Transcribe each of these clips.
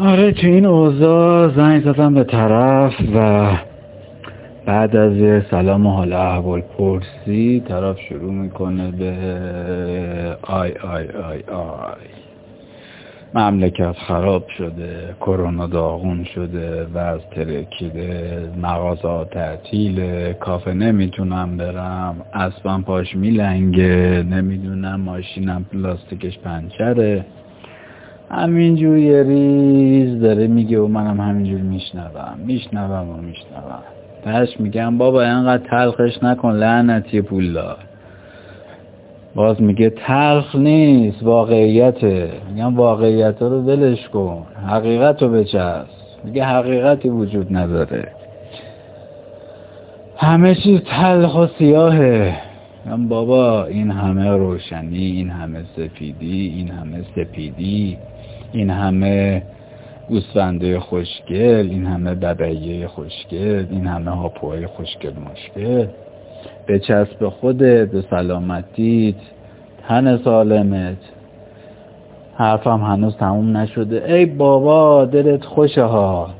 آره تو این اوضاع زنگ زدم به طرف و بعد از سلام و حال احوال پرسی طرف شروع می‌کنه به آی آی آی آی. مملکت خراب شده کرونا داغون شده وضع ترکیده مغازه تعطیل کافه نمی‌تونم برم اسبم پاش میلنگه نمی‌دونم ماشینم لاستیکش پنچره. همینجور یه ریز داره میگه و منم همینجور میشنوم. میشنوم و میشنوم. تش میگم بابا اینقدر تلخش نکن لعنتی پولدار باز میگه تلخ نیست واقعیته. میگم واقعیت رو ولش کن. حقیقت رو بچست. میگه حقیقتی وجود نداره. همه چیز تلخ و سیاهه. میگم بابا این همه روشنی این همه سفیدی این همه سپیدی. این همه گوسفنده خوشگل این همه ببعیه خوشگل این همه هاپوهای خوشگل مشکل. بچسب خودت به سلامتیت. تن سالمت. حرفم هنوز تموم نشده. ای بابا دلت خوشه ها.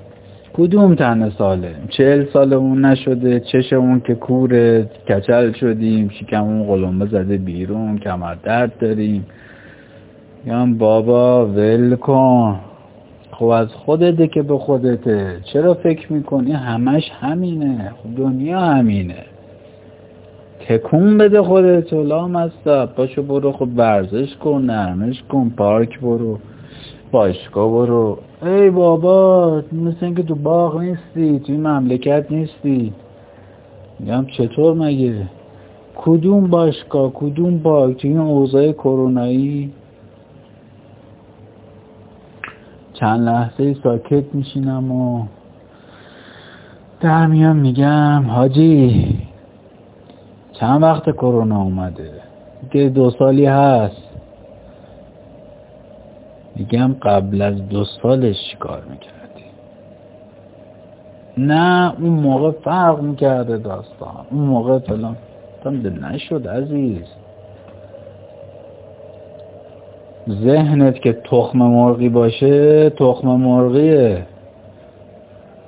کدوم تن سالم؟ چهل سالمون نشده چشمون که کوره کچل شدیم شکمون قلمبه زده بیرون کمر درد داریم. یا بابا ول کن. خب از خودته که به خودته. چرا فکر می‌کنی؟ همش همینه. خب دنیا همینه. تکون بده خودت. لام هستا پاشو برو خب ورزش کن نرمش کن پارک برو باشگاه برو. ای بابا مثل اینکه تو باغ نیستی توی مملکت نیستی. میگم چطور مگه؟ کدوم باشگاه کدوم پارک؟ توی این اوضاع کرونایی؟ چند لحظه ساکت میشینم و در میان میگم حاجی چند وقت کرونا اومده؟ که دو سالی هست. میگم قبل از دو سالش چیکار می‌کردی؟ نه اون موقع فرق می‌کرده داستان. اون موقع فلان. دل نشد عزیز. ذهنت که تخم مرغی باشه تخم مرغیه.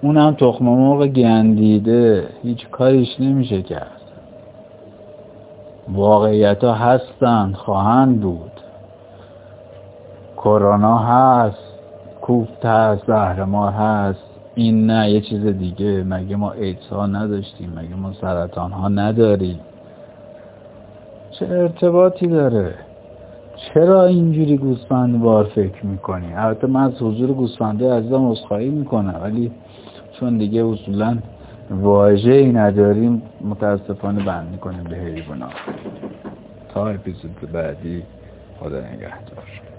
اونم تخم مرغ گندیده. هیچ کاریش نمیشه کرد. واقعیت ها هستند خواهند بود. کرونا هست کوفت هست زهرمار هست. این نه یه چیز دیگه. مگه ما ایدز ها نداشتیم؟ مگه ما سرطان ها نداریم؟ چه ارتباطی داره؟ چرا اینجوری گوسفند بار فکر می‌کنی؟ البته من از حضور گوسفنده عزیزم اصخایی می‌کنم ولی چون دیگه اصولا واجه ای نداریم متاسفانه بند می‌کنیم به حیوانات. تا اپیزود بعدی خدا نگهدار.